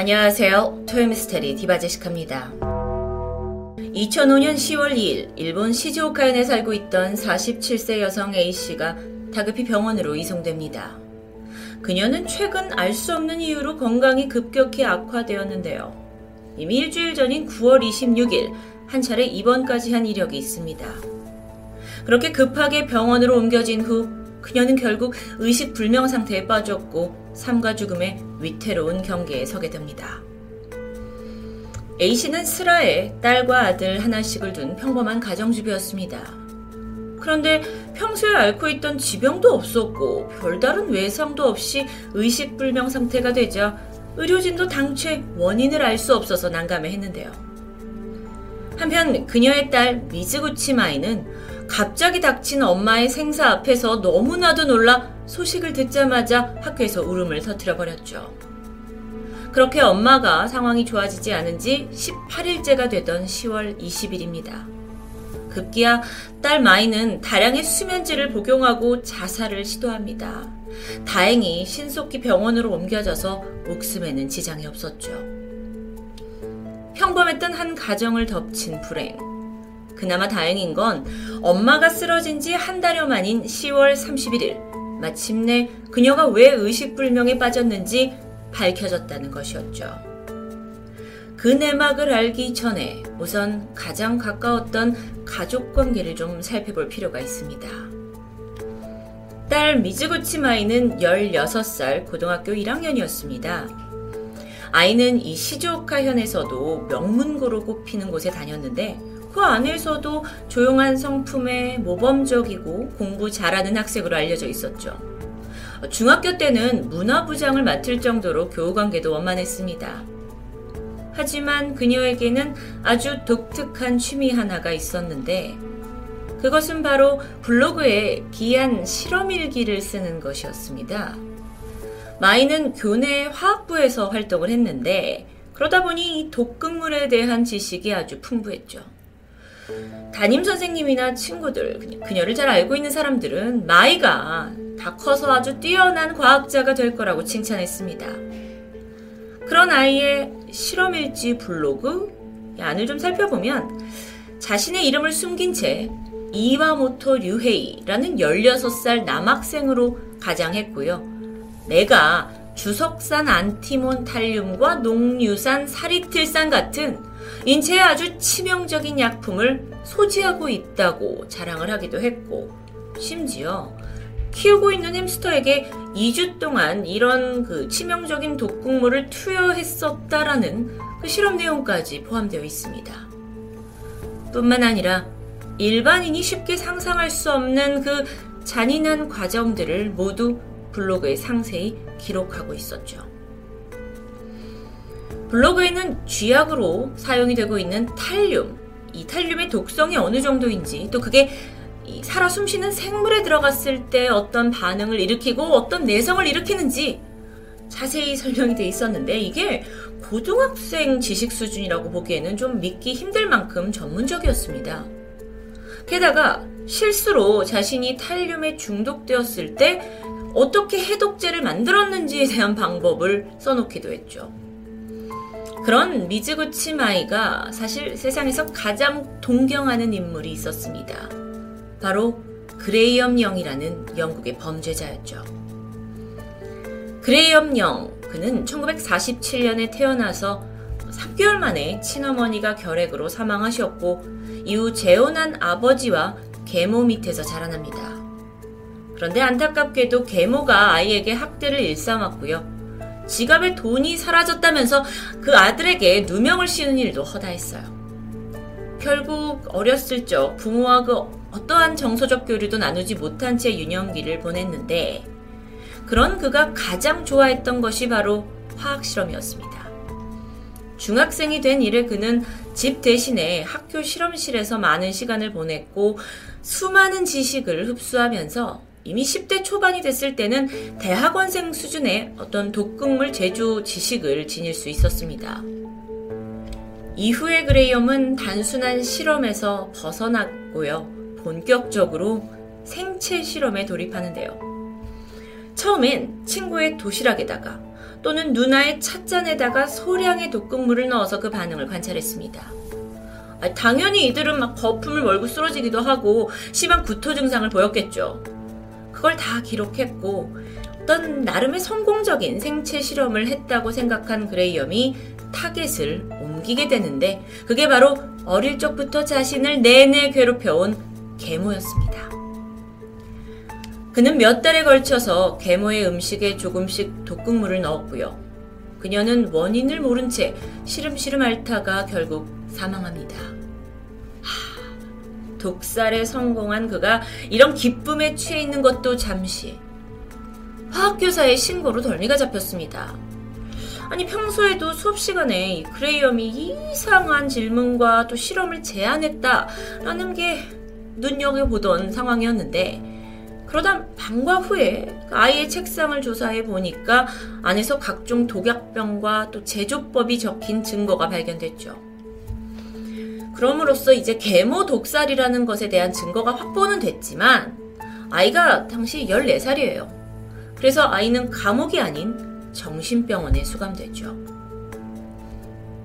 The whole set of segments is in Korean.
안녕하세요. 토요미스테리 디바제시카입니다. 2005년 10월 2일 일본 시즈오카현에 살고 있던 47세 여성 A씨가 다급히 병원으로 이송됩니다. 그녀는 최근 알 수 없는 이유로 건강이 급격히 악화되었는데요. 이미 일주일 전인 9월 26일 한 차례 입원까지 한 이력이 있습니다. 그렇게 급하게 병원으로 옮겨진 후 그녀는 결국 의식불명 상태에 빠졌고 삶과 죽음의 위태로운 경계에 서게 됩니다. A씨는 슬하에 딸과 아들 하나씩을 둔 평범한 가정주부였습니다. 그런데 평소에 앓고 있던 지병도 없었고 별다른 외상도 없이 의식불명 상태가 되자 의료진도 당최 원인을 알 수 없어서 난감해 했는데요. 한편 그녀의 딸 미즈구치 마이는 갑자기 닥친 엄마의 생사 앞에서 너무나도 놀라 소식을 듣자마자 학교에서 울음을 터뜨려 버렸죠. 그렇게 엄마가 상황이 좋아지지 않은 지 18일째가 되던 10월 20일입니다. 급기야 딸 마이는 다량의 수면제를 복용하고 자살을 시도합니다. 다행히 신속히 병원으로 옮겨져서 목숨에는 지장이 없었죠. 평범했던 한 가정을 덮친 불행. 그나마 다행인 건 엄마가 쓰러진 지 한 달여 만인 10월 31일 마침내 그녀가 왜 의식불명에 빠졌는지 밝혀졌다는 것이었죠. 그 내막을 알기 전에 우선 가장 가까웠던 가족 관계를 좀 살펴볼 필요가 있습니다. 딸 미즈구치 마이는 16살 고등학교 1학년이었습니다. 아이는 이 시조카현에서도 명문고로 꼽히는 곳에 다녔는데 그 안에서도 조용한 성품에 모범적이고 공부 잘하는 학생으로 알려져 있었죠. 중학교 때는 문화부장을 맡을 정도로 교우관계도 원만했습니다. 하지만 그녀에게는 아주 독특한 취미 하나가 있었는데 그것은 바로 블로그에 기한 실험일기를 쓰는 것이었습니다. 마이는 교내 화학부에서 활동을 했는데 그러다 보니 독극물에 대한 지식이 아주 풍부했죠. 담임 선생님이나 친구들, 그녀를 잘 알고 있는 사람들은 마이가 다 커서 아주 뛰어난 과학자가 될 거라고 칭찬했습니다. 그런 아이의 실험일지 블로그 안을 좀 살펴보면 자신의 이름을 숨긴 채 이와모토 류헤이라는 16살 남학생으로 가장했고요. 내가 주석산 안티몬 탈륨과 농유산 사리틀산 같은 인체에 아주 치명적인 약품을 소지하고 있다고 자랑을 하기도 했고, 심지어 키우고 있는 햄스터에게 2주 동안 이런 그 치명적인 독극물을 투여했었다라는 그 실험 내용까지 포함되어 있습니다. 뿐만 아니라 일반인이 쉽게 상상할 수 없는 그 잔인한 과정들을 모두 블로그에 상세히 기록하고 있었죠. 블로그에는 쥐약으로 사용이 되고 있는 탈륨, 이 탈륨의 독성이 어느 정도인지, 또 그게 살아 숨쉬는 생물에 들어갔을 때 어떤 반응을 일으키고 어떤 내성을 일으키는지 자세히 설명이 돼 있었는데 이게 고등학생 지식 수준이라고 보기에는 좀 믿기 힘들 만큼 전문적이었습니다. 게다가 실수로 자신이 탈륨에 중독되었을 때 어떻게 해독제를 만들었는지에 대한 방법을 써놓기도 했죠. 그런 미즈구 치 마이가 사실 세상에서 가장 동경하는 인물이 있었습니다. 바로 그레이엄 영이라는 영국의 범죄자였죠. 그레이엄 영, 그는 1947년에 태어나서 3개월 만에 친어머니가 결핵으로 사망하셨고 이후 재혼한 아버지와 계모 밑에서 자라납니다. 그런데 안타깝게도 계모가 아이에게 학대를 일삼았고요. 지갑에 돈이 사라졌다면서 그 아들에게 누명을 씌우는 일도 허다했어요. 결국 어렸을 적 부모와 그 어떠한 정서적 교류도 나누지 못한 채 유년기를 보냈는데 그런 그가 가장 좋아했던 것이 바로 화학 실험이었습니다. 중학생이 된 이래 그는 집 대신에 학교 실험실에서 많은 시간을 보냈고 수많은 지식을 흡수하면서 이미 10대 초반이 됐을 때는 대학원생 수준의 어떤 독극물 제조 지식을 지닐 수 있었습니다. 이후에 그레이엄은 단순한 실험에서 벗어났고요. 본격적으로 생체 실험에 돌입하는데요. 처음엔 친구의 도시락에다가 또는 누나의 찻잔에다가 소량의 독극물을 넣어서 그 반응을 관찰했습니다. 당연히 이들은 막 거품을 몰고 쓰러지기도 하고 심한 구토 증상을 보였겠죠. 그걸 다 기록했고 어떤 나름의 성공적인 생체 실험을 했다고 생각한 그레이엄이 타겟을 옮기게 되는데 그게 바로 어릴 적부터 자신을 내내 괴롭혀온 계모였습니다. 그는 몇 달에 걸쳐서 계모의 음식에 조금씩 독극물을 넣었고요. 그녀는 원인을 모른 채 시름시름 앓다가 결국 사망합니다. 하, 독살에 성공한 그가 이런 기쁨에 취해 있는 것도 잠시 화학교사의 신고로 덜미가 잡혔습니다. 아니 평소에도 수업 시간에 그레이엄이 이상한 질문과 또 실험을 제안했다라는 게 눈여겨보던 상황이었는데 그러다 방과 후에 아이의 책상을 조사해 보니까 안에서 각종 독약병과 또 제조법이 적힌 증거가 발견됐죠. 그럼으로써 이제 계모 독살이라는 것에 대한 증거가 확보는 됐지만 아이가 당시 14살이에요. 그래서 아이는 감옥이 아닌 정신병원에 수감됐죠.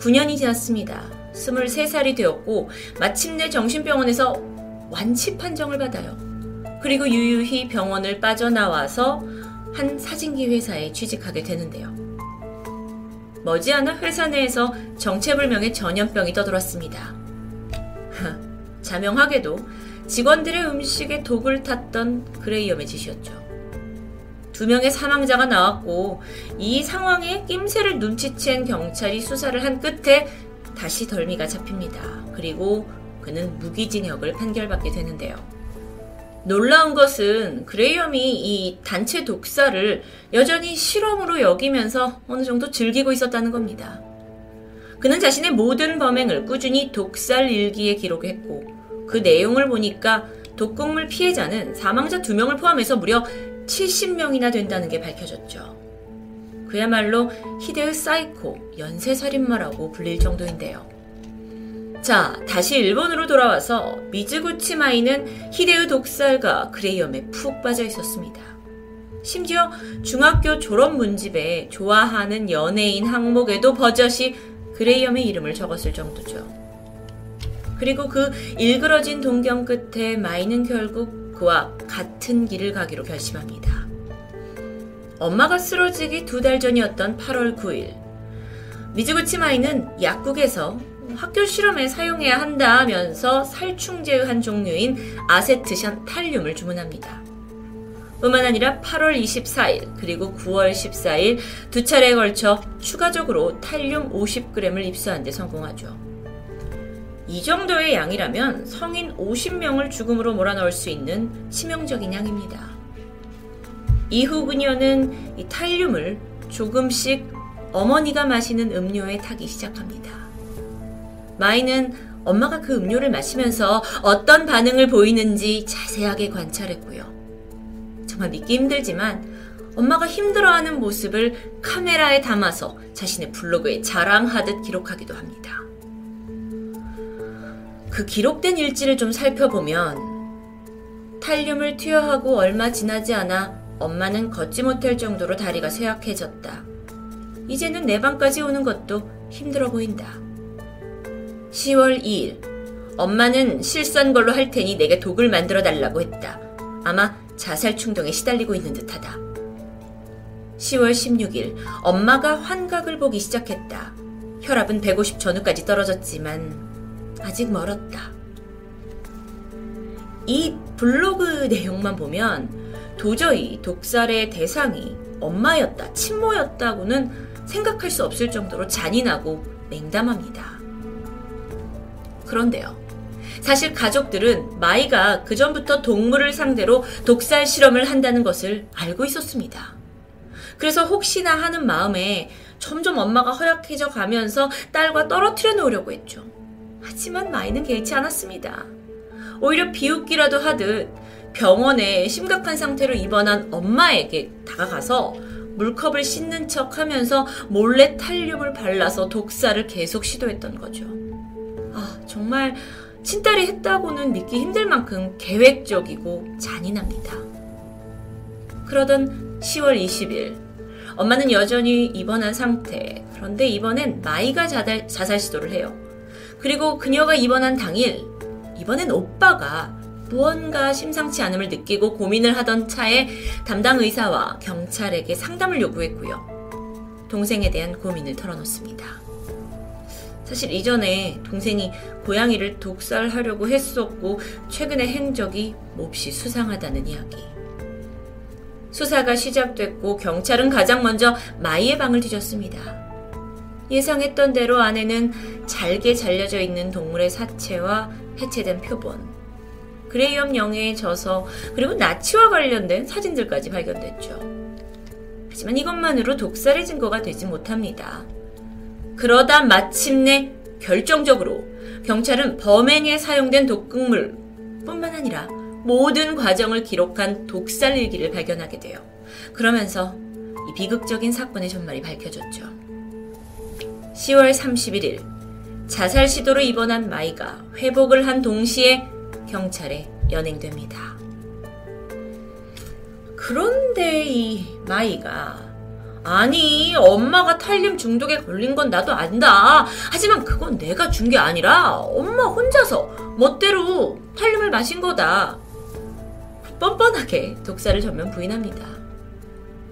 9년이 지났습니다. 23살이 되었고 마침내 정신병원에서 완치 판정을 받아요. 그리고 유유히 병원을 빠져나와서 한 사진기 회사에 취직하게 되는데요. 머지않아 회사 내에서 정체불명의 전염병이 떠돌았습니다. 자명하게도 직원들의 음식에 독을 탔던 그레이엄의 짓이었죠. 두 명의 사망자가 나왔고 이 상황에 낌새를 눈치챈 경찰이 수사를 한 끝에 다시 덜미가 잡힙니다. 그리고 그는 무기징역을 판결받게 되는데요. 놀라운 것은 그레이엄이 이 단체 독사를 여전히 실험으로 여기면서 어느 정도 즐기고 있었다는 겁니다. 그는 자신의 모든 범행을 꾸준히 독살 일기에 기록했고 그 내용을 보니까 독극물 피해자는 사망자 2명을 포함해서 무려 70명이나 된다는 게 밝혀졌죠. 그야말로 희대의 사이코, 연쇄살인마라고 불릴 정도인데요. 자, 다시 일본으로 돌아와서 미즈구치 마이는 희대의 독살마 그레이엄에 푹 빠져 있었습니다. 심지어 중학교 졸업 문집에 좋아하는 연예인 항목에도 버젓이 그레이엄의 이름을 적었을 정도죠. 그리고 그 일그러진 동경 끝에 마이는 결국 그와 같은 길을 가기로 결심합니다. 엄마가 쓰러지기 두 달 전이었던 8월 9일, 미즈구치 마이는 약국에서 학교 실험에 사용해야 한다 하면서 살충제의 한 종류인 아세트션 탈륨을 주문합니다. 뿐만 아니라 8월 24일 그리고 9월 14일 두 차례에 걸쳐 추가적으로 탈륨 50g을 입수한 데 성공하죠. 이 정도의 양이라면 성인 50명을 죽음으로 몰아넣을 수 있는 치명적인 양입니다. 이후 그녀는 이 탈륨을 조금씩 어머니가 마시는 음료에 타기 시작합니다. 마이는 엄마가 그 음료를 마시면서 어떤 반응을 보이는지 자세하게 관찰했고요. 정말 믿기 힘들지만 엄마가 힘들어하는 모습을 카메라에 담아서 자신의 블로그에 자랑하듯 기록하기도 합니다. 그 기록된 일지를 좀 살펴보면 탈륨을 투여하고 얼마 지나지 않아 엄마는 걷지 못할 정도로 다리가 쇠약해졌다. 이제는 내 방까지 오는 것도 힘들어 보인다. 10월 2일 엄마는 실수한 걸로 할 테니 내게 독을 만들어 달라고 했다. 아마 자살 충동에 시달리고 있는 듯하다. 10월 16일 엄마가 환각을 보기 시작했다. 혈압은 150 전후까지 떨어졌지만 아직 멀었다. 이 블로그 내용만 보면 도저히 독살의 대상이 엄마였다, 친모였다고는 생각할 수 없을 정도로 잔인하고 냉담합니다. 그런데요. 사실 가족들은 마이가 그전부터 동물을 상대로 독살 실험을 한다는 것을 알고 있었습니다. 그래서 혹시나 하는 마음에 점점 엄마가 허약해져 가면서 딸과 떨어뜨려 놓으려고 했죠. 하지만 마이는 개의치 않았습니다. 오히려 비웃기라도 하듯 병원에 심각한 상태로 입원한 엄마에게 다가가서 물컵을 씻는 척 하면서 몰래 탈륨을 발라서 독살을 계속 시도했던 거죠. 아, 정말 친딸이 했다고는 믿기 힘들 만큼 계획적이고 잔인합니다. 그러던 10월 20일, 엄마는 여전히 입원한 상태. 그런데 이번엔 마이가 자살, 자살 시도를 해요. 그리고 그녀가 입원한 당일, 이번엔 오빠가 무언가 심상치 않음을 느끼고 고민을 하던 차에 담당 의사와 경찰에게 상담을 요구했고요. 동생에 대한 고민을 털어놓습니다. 사실 이전에 동생이 고양이를 독살하려고 했었고 최근에 행적이 몹시 수상하다는 이야기. 수사가 시작됐고 경찰은 가장 먼저 마이의 방을 뒤졌습니다. 예상했던 대로 안에는 잘게 잘려져 있는 동물의 사체와 해체된 표본, 그레이엄 영해의 저서, 그리고 나치와 관련된 사진들까지 발견됐죠. 하지만 이것만으로 독살의 증거가 되지 못합니다. 그러다 마침내 결정적으로 경찰은 범행에 사용된 독극물 뿐만 아니라 모든 과정을 기록한 독살 일기를 발견하게 돼요. 그러면서 이 비극적인 사건의 전말이 밝혀졌죠. 10월 31일 자살 시도로 입원한 마이가 회복을 한 동시에 경찰에 연행됩니다. 그런데 이 마이가 아니, 엄마가 탈륨 중독에 걸린 건 나도 안다. 하지만 그건 내가 준 게 아니라 엄마 혼자서 멋대로 탈륨을 마신 거다. 뻔뻔하게 독사를 전면 부인합니다.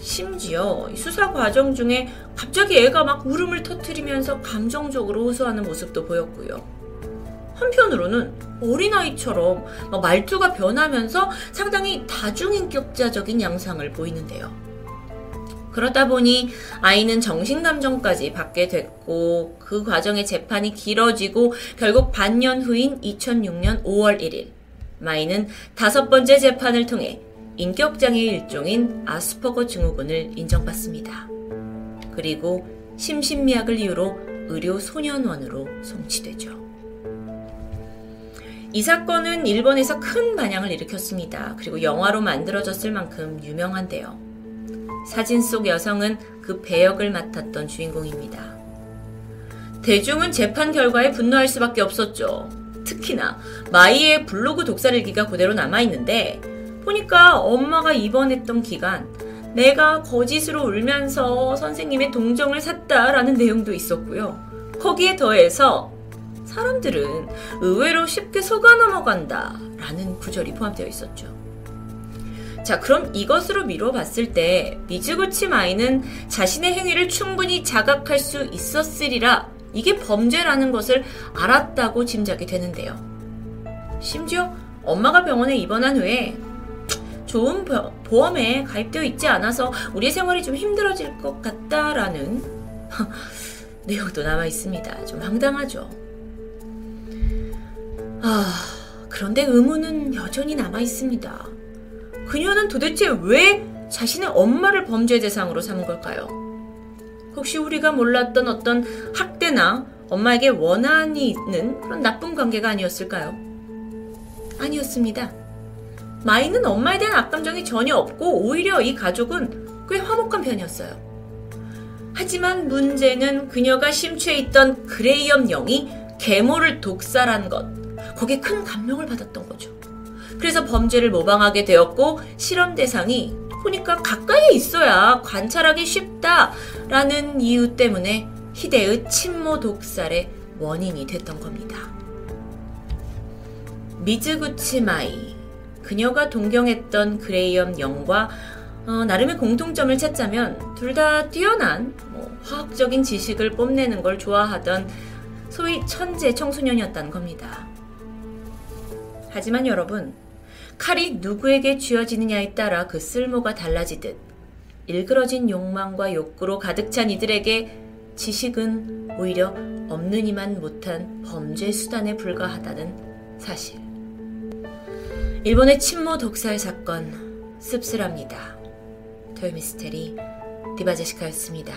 심지어 수사 과정 중에 갑자기 애가 막 울음을 터트리면서 감정적으로 호소하는 모습도 보였고요. 한편으로는 어린아이처럼 말투가 변하면서 상당히 다중인격자적인 양상을 보이는데요. 그러다 보니 아이는 정신감정까지 받게 됐고 그 과정의 재판이 길어지고 결국 반년 후인 2006년 5월 1일 마이는 다섯 번째 재판을 통해 인격장애 일종인 아스퍼거 증후군을 인정받습니다. 그리고 심신미약을 이유로 의료 소년원으로 송치되죠. 이 사건은 일본에서 큰 반향을 일으켰습니다. 그리고 영화로 만들어졌을 만큼 유명한데요. 사진 속 여성은 그 배역을 맡았던 주인공입니다. 대중은 재판 결과에 분노할 수밖에 없었죠. 특히나 마이의 블로그 독살 일기가 그대로 남아있는데 보니까 엄마가 입원했던 기간 내가 거짓으로 울면서 선생님의 동정을 샀다라는 내용도 있었고요. 거기에 더해서 사람들은 의외로 쉽게 속아 넘어간다 라는 구절이 포함되어 있었죠. 자, 그럼 이것으로 미뤄 봤을 때 미즈구치 마이는 자신의 행위를 충분히 자각할 수 있었으리라 이게 범죄라는 것을 알았다고 짐작이 되는데요. 심지어 엄마가 병원에 입원한 후에 좋은 보험에 가입되어 있지 않아서 우리 생활이 좀 힘들어질 것 같다라는 내용도 남아 있습니다. 좀 황당하죠. 아, 그런데 의문은 여전히 남아 있습니다. 그녀는 도대체 왜 자신의 엄마를 범죄 대상으로 삼은 걸까요? 혹시 우리가 몰랐던 어떤 학대나 엄마에게 원한이 있는 그런 나쁜 관계가 아니었을까요? 아니었습니다. 마이는 엄마에 대한 악감정이 전혀 없고 오히려 이 가족은 꽤 화목한 편이었어요. 하지만 문제는 그녀가 심취해 있던 그레이엄 영이 계모를 독살한 것, 거기에 큰 감명을 받았던 거죠. 그래서 범죄를 모방하게 되었고 실험 대상이 보니까 가까이에 있어야 관찰하기 쉽다라는 이유 때문에 희대의 친모 독살의 원인이 됐던 겁니다. 미즈구치 마이 그녀가 동경했던 그레이엄 영과 어, 나름의 공통점을 찾자면 둘 다 뛰어난 뭐, 화학적인 지식을 뽐내는 걸 좋아하던 소위 천재 청소년이었다는 겁니다. 하지만 여러분, 칼이 누구에게 쥐어지느냐에 따라 그 쓸모가 달라지듯 일그러진 욕망과 욕구로 가득 찬 이들에게 지식은 오히려 없는 이만 못한 범죄 수단에 불과하다는 사실. 일본의 침모 독살 사건 씁쓸합니다. 토요미스테리 디바제시카였습니다.